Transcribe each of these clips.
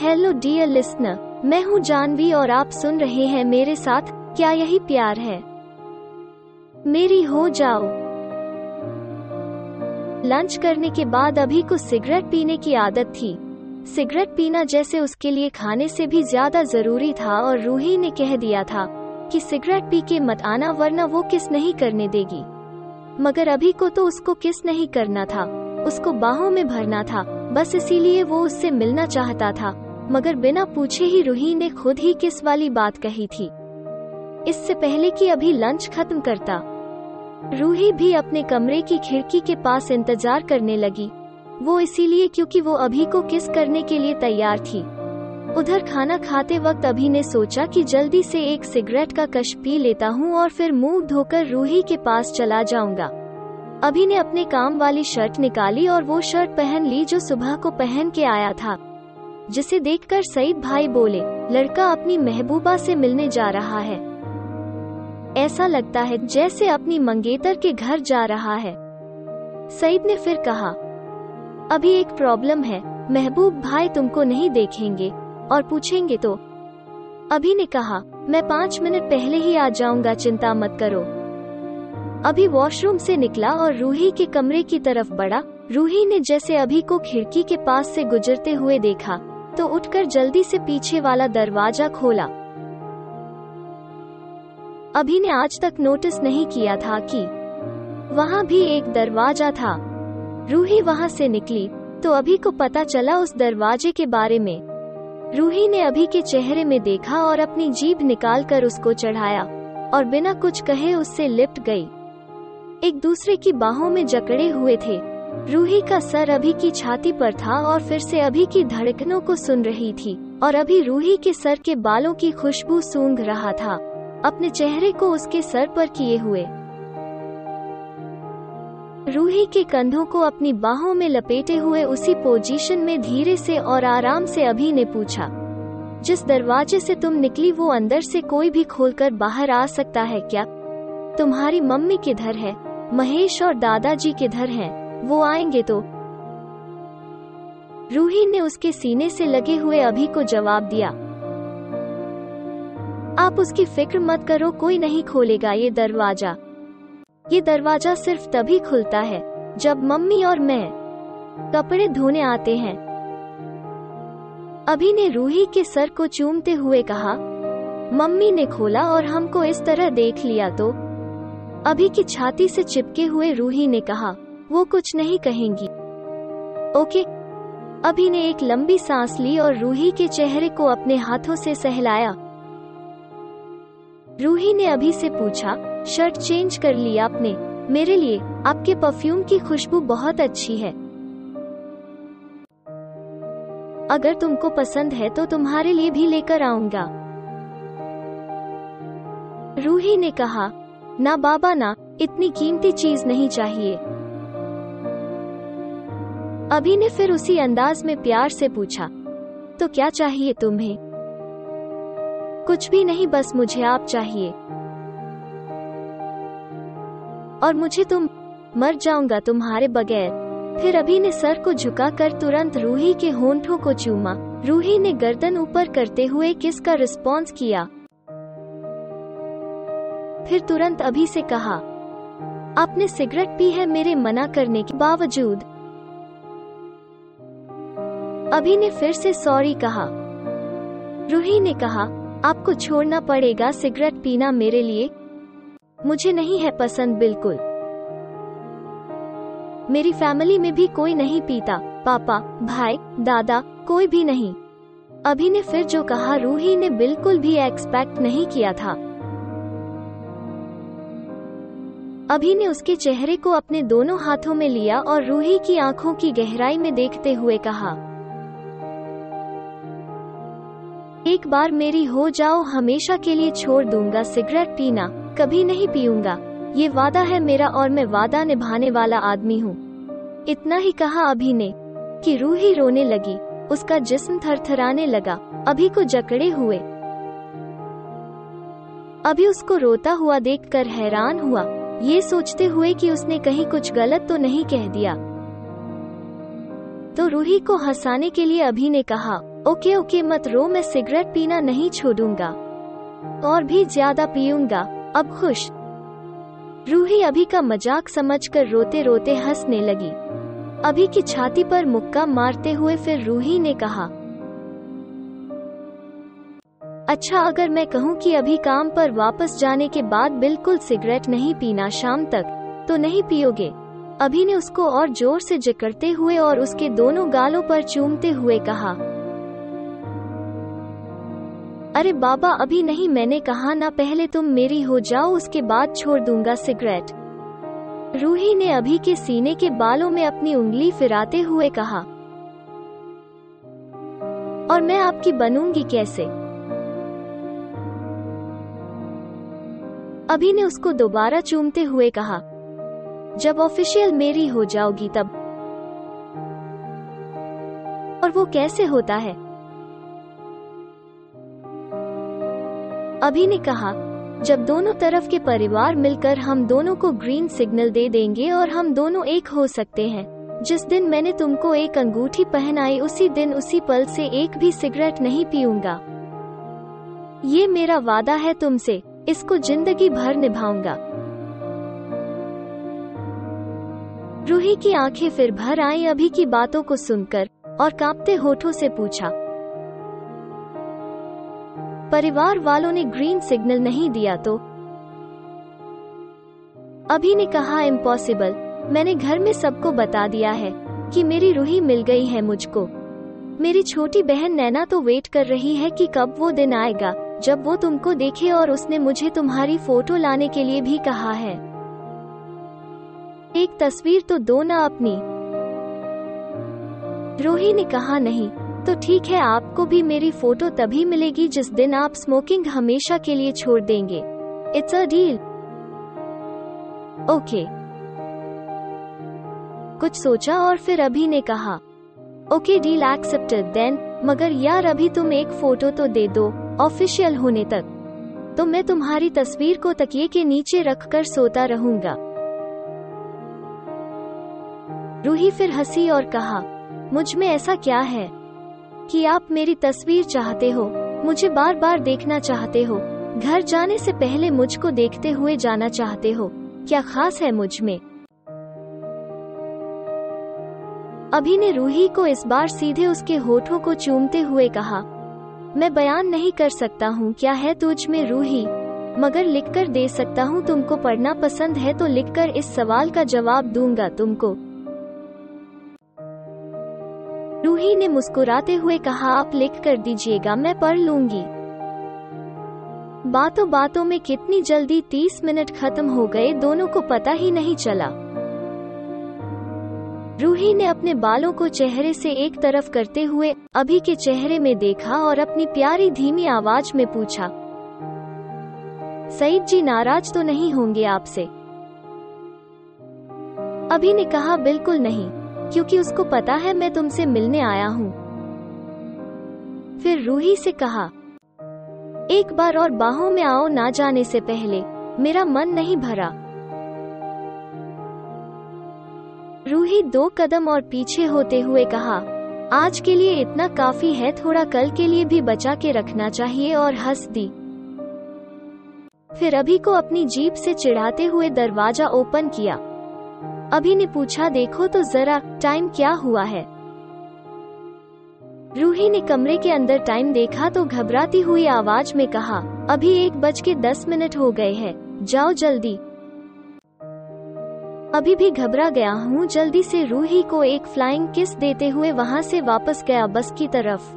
Hello dear listener मैं हूँ जानवी और आप सुन रहे हैं मेरे साथ क्या यही प्यार है? मेरी हो जाओ। लंच करने के बाद अभी को सिगरेट पीने की आदत थी। सिगरेट पीना जैसे उसके लिए खाने से भी ज़्यादा ज़रूरी था और रूही ने कह दिया था कि सिगरेट पी के मत आना वरना वो किस नहीं करने देगी। मगर अभी को तो उसको किस नहीं करना था। उसको बाहों में भरना था। बस इसीलिए वो उससे मिलना चाहता था। मगर बिना पूछे ही रूही ने खुद ही किस वाली बात कही थी। इससे पहले कि अभी लंच खत्म करता, रूही भी अपने कमरे की खिड़की के पास इंतज़ार करने लगी। वो इसीलिए क्योंकि वो अभी को किस करने के लिए तैयार थी। उधर खाना खाते वक्त अभी ने सोचा कि जल्दी से एक सिगरेट का कश पी लेता हूँ और फिर मुँह धोकर रूही के पास चला जाऊँगा। अभी ने अपने काम वाली शर्ट निकाली और वो शर्ट पहन ली जो सुबह को पहन के आया था। जिसे देखकर सईद भाई बोले, लड़का अपनी महबूबा से मिलने जा रहा है। ऐसा लगता है जैसे अपनी मंगेतर के घर जा रहा है। सईद ने फिर कहा, अभी एक प्रॉब्लम है, महबूब भाई तुमको नहीं देखेंगे और पूछेंगे तो? अभी ने कहा, मैं पाँच मिनट पहले ही आ जाऊँगा, चिंता मत करो। अभी वॉशरूम से निकला और रूही के कमरे की तरफ़ बढ़ा। रूही ने जैसे अभी को खिड़की के पास से गुजरते हुए देखा। तो उठकर जल्दी से पीछे वाला दरवाज़ा खोला। अभी ने आज तक नोटिस नहीं किया था कि वहाँ भी एक दरवाज़ा था। रूही वहाँ से निकली तो अभी को पता चला उस दरवाजे के बारे में। रूही ने अभी के चेहरे में देखा और अपनी जीभ निकाल कर उसको चढ़ाया, और बिना कुछ कहे उससे लिपट गई। एक दूसरे की बाहों में जकड़े हुए थे। रूही का सर अभी की छाती पर था और फिर से अभी की धड़कनों को सुन रही थी, और अभी रूही के सर के बालों की खुशबू सूंघ रहा था, अपने चेहरे को उसके सर पर किए हुए। रूही के कंधों को अपनी बाहों में लपेटे हुए उसी पोजीशन में धीरे से और आराम से अभी ने पूछा, जिस दरवाजे से तुम निकली वो अंदर से कोई भी खोलकर बाहर आ सकता है क्या? तुम्हारी मम्मी किधर है? महेश और दादाजी किधर हैं? वो आएँगे तो। रूही ने उसके सीने से लगे हुए अभी को जवाब दिया। आप उसकी फ़िक्र मत करो, कोई नहीं खोलेगा ये दरवाज़ा। ये दरवाज़ा सिर्फ़ तभी खुलता है, जब मम्मी और मैं कपड़े धोने आते हैं। अभी ने रूही के सर को चूमते हुए कहा, मम्मी ने खोला और हमको इस तरह देख लिया तो? अभी की छाती से चिपके हुए रूही ने कहा वो कुछ नहीं कहेंगी। ओके। अभी ने एक लंबी सांस ली और रूही के चेहरे को अपने हाथों से सहलाया। रूही ने अभी से पूछा, शर्ट चेंज कर लिया आपने। मेरे लिए, आपके परफ्यूम की खुशबू बहुत अच्छी है। अगर तुमको पसंद है तो तुम्हारे लिए भी लेकर आऊँगा। रूही ने कहा, ना बाबा ना, इतनी कीमती चीज़ नहीं चाहिए। अभी ने फिर उसी अंदाज में प्यार से पूछा तो क्या चाहिए तुम्हें? कुछ भी नहीं, बस मुझे आप चाहिए। और मुझे तुम मर जाऊँगा तुम्हारे बगैर। फिर अभी ने सर को झुकाकर तुरंत रूही के होंठों को चूमा। रूही ने गर्दन ऊपर करते हुए किसका रिस्पॉन्स किया? फिर तुरंत अभी से कहा, आपने सिगरेट पी है मेरे मना करने के बावजूद। अभी ने फिर से सॉरी कहा। रूही ने कहा, आपको छोड़ना पड़ेगा सिगरेट पीना मेरे लिए। मुझे नहीं है पसंद बिल्कुल। मेरी फैमिली में भी कोई नहीं पीता, पापा, भाई, दादा, कोई भी नहीं। अभी ने फिर जो कहा, रूही ने बिल्कुल भी एक्सपेक्ट नहीं किया था। अभी ने उसके चेहरे को अपने दोनों हाथों में लिया और रूही की आँखों की गहराई में देखते हुए कहा एक बार मेरी हो जाओ, हमेशा के लिए छोड़ दूँगा, सिगरेट पीना, कभी नहीं पीऊँगा। ये वादा है मेरा और मैं वादा निभाने वाला आदमी हूँ। इतना ही कहा अभी ने, कि रूही रोने लगी, उसका जिस्म थरथराने लगा, अभी को जकड़े हुए। अभी उसको रोता हुआ देखकर हैरान हुआ, ये सोचते हुए कि उसने कहीं कुछ गलत तो नहीं कह दिया। तो रूही को हंसाने के लिए अभी ने कहा ओके ओके मत रो, मैं सिगरेट पीना नहीं छोड़ूँगा। और भी ज़्यादा पीऊँगा, अब खुश। रूही अभी का मज़ाक समझकर रोते रोते हंसने लगी। अभी की छाती पर मुक्का मारते हुए फिर रूही ने कहा अच्छा अगर मैं कहूँ कि अभी काम पर वापस जाने के बाद बिल्कुल सिगरेट नहीं पीना शाम तक तो नहीं पियोगे? अभी ने उसको और ज़ोर से जकड़ते हुए और उसके दोनों गालों पर चूमते हुए कहा अरे बाबा, अभी नहीं, मैंने कहा ना, पहले तुम मेरी हो जाओ, उसके बाद छोड़ दूँगा सिगरेट। रूही ने अभी के सीने के बालों में अपनी उंगली फिराते हुए कहा, और मैं आपकी बनूँगी कैसे? अभी ने उसको दोबारा चूमते हुए कहा, जब ऑफिशियल मेरी हो जाओगी तब। और वो कैसे होता है? अभी ने कहा, जब दोनों तरफ़ के परिवार मिलकर हम दोनों को ग्रीन सिग्नल दे देंगे और हम दोनों एक हो सकते हैं, जिस दिन मैंने तुमको एक अंगूठी पहनाई, उसी दिन उसी पल से एक भी सिगरेट नहीं पीऊँगा। ये मेरा वादा है तुमसे, इसको ज़िंदगी भर निभाऊँगा। रूही की आँखें फिर भर आई, अभी की बातों को सुनकर, और कांपते होठों से पूछा परिवार वालों ने ग्रीन सिग्नल नहीं दिया तो। अभी ने कहा इम्पॉसिबल मैंने घर में सबको बता दिया है कि मेरी रूही मिल गई है मुझको। मेरी छोटी बहन नैना तो वेट कर रही है कि कब वो दिन आएगा, जब वो तुमको देखे और उसने मुझे तुम्हारी फ़ोटो लाने के लिए भी कहा है। एक तस्वीर तो दो ना अपनी। रोही ने कहा, नहीं तो ठीक है, आपको भी मेरी फ़ोटो तभी मिलेगी जिस दिन आप स्मोकिंग हमेशा के लिए छोड़ देंगे। इट्स अ डील ओके कुछ सोचा और फिर अभी ने कहा। ओके डील एक्सेप्टेड देन मगर यार अभी तुम एक फ़ोटो तो दे दो ऑफिशियल होने तक। तो मैं तुम्हारी तस्वीर को तकिए के नीचे रखकर सोता रहूँगा। रूही फिर हँसी और कहा, मुझमें ऐसा क्या है? कि आप मेरी तस्वीर चाहते हो, मुझे बार बार देखना चाहते हो। घर जाने से पहले मुझको देखते हुए जाना चाहते हो। क्या खास है मुझमें? अभी ने रूही को इस बार सीधे उसके होठों को चूमते हुए कहा, मैं बयान नहीं कर सकता हूँ, क्या है तुझ में रूही? मगर लिखकर दे सकता हूँ, तुमको पढ़ना पसंद है तो लिखकर इस सवाल का जवाब दूँगा तुमको। रूही ने मुस्कुराते हुए कहा, आप लिख कर दीजिएगा, मैं पढ़ लूँगी। बातों बातों में कितनी जल्दी तीस मिनट खत्म हो गए, दोनों को पता ही नहीं चला। रूही ने अपने बालों को चेहरे से एक तरफ़ करते हुए, अभी के चेहरे में देखा और अपनी प्यारी धीमी आवाज़ में पूछा, सईद जी, नाराज़ तो नहीं होंगे आपसे? अभी ने कहा, बिल्कुल नहीं। क्योंकि उसको पता है मैं तुमसे मिलने आया हूँ। फिर रूही से कहा, एक बार और बाहों में आओ ना जाने से पहले, मेरा मन नहीं भरा रूही दो कदम और पीछे होते हुए कहा, आज के लिए इतना काफ़ी है, थोड़ा कल के लिए भी बचा के रखना चाहिए और हंस दी। फिर अभी को अपनी जीप से चिढ़ाते हुए दरवाज़ा ओपन किया। अभी ने पूछा, देखो तो जरा टाइम क्या हुआ है? रूही ने कमरे के अंदर टाइम देखा तो घबराती हुई आवाज़ में कहा, अभी एक बज के दस मिनट हो गए हैं, जाओ जल्दी। अभी भी घबरा गया हूँ, जल्दी से रूही को एक फ्लाइंग किस देते हुए वहाँ से वापस गया बस की तरफ़।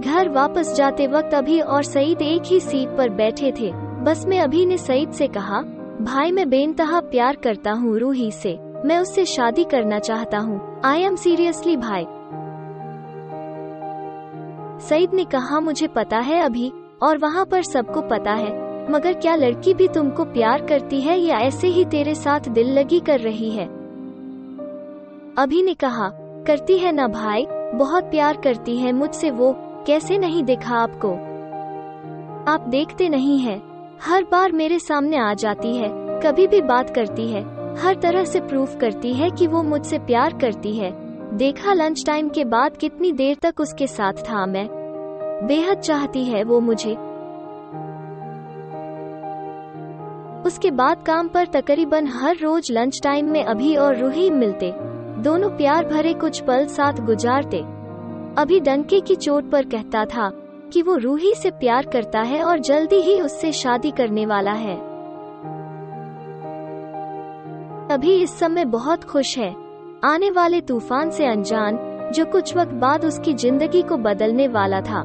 घर वापस जाते वक्त अभी और सईद एक ही सीट पर बैठे थे। बस में अभी ने सईद से कहा भाई मैं बेनतहा प्यार करता हूँ रूही से। मैं उससे शादी करना चाहता हूँ। आई एम सीरियसली भाई। सईद ने कहा, मुझे पता है अभी, और वहाँ पर सबको पता है। मगर क्या लड़की भी तुमको प्यार करती है या ऐसे ही तेरे साथ दिल लगी कर रही है? अभी ने कहा, करती है ना भाई, बहुत प्यार करती है मुझसे वो, कैसे नहीं देखा आपको? आप देखते नहीं है। हर बार मेरे सामने आ जाती है, कभी भी बात करती है, हर तरह से प्रूफ करती है कि वो मुझसे प्यार करती है। देखा लंच टाइम के बाद कितनी देर तक उसके साथ था मैं। बेहद चाहती है वो मुझे। उसके बाद काम पर तकरीबन हर रोज लंच टाइम में अभी और रूही मिलते। दोनों प्यार भरे कुछ पल साथ गुजारते। अभी डंके की चोट पर कहता था कि वो रूही से प्यार करता है और जल्दी ही उससे शादी करने वाला है। अभी इस समय बहुत खुश है। आने वाले तूफ़ान से अनजान, जो कुछ वक्त बाद उसकी ज़िंदगी को बदलने वाला था।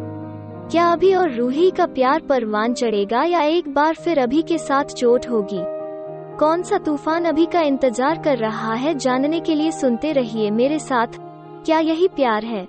क्या अभी और रूही का प्यार परवान चढ़ेगा या एक बार फिर अभी के साथ चोट होगी? कौन सा तूफ़ान अभी का इंतज़ार कर रहा है, जानने के लिए सुनते रहिए मेरे साथ। क्या यही प्यार है?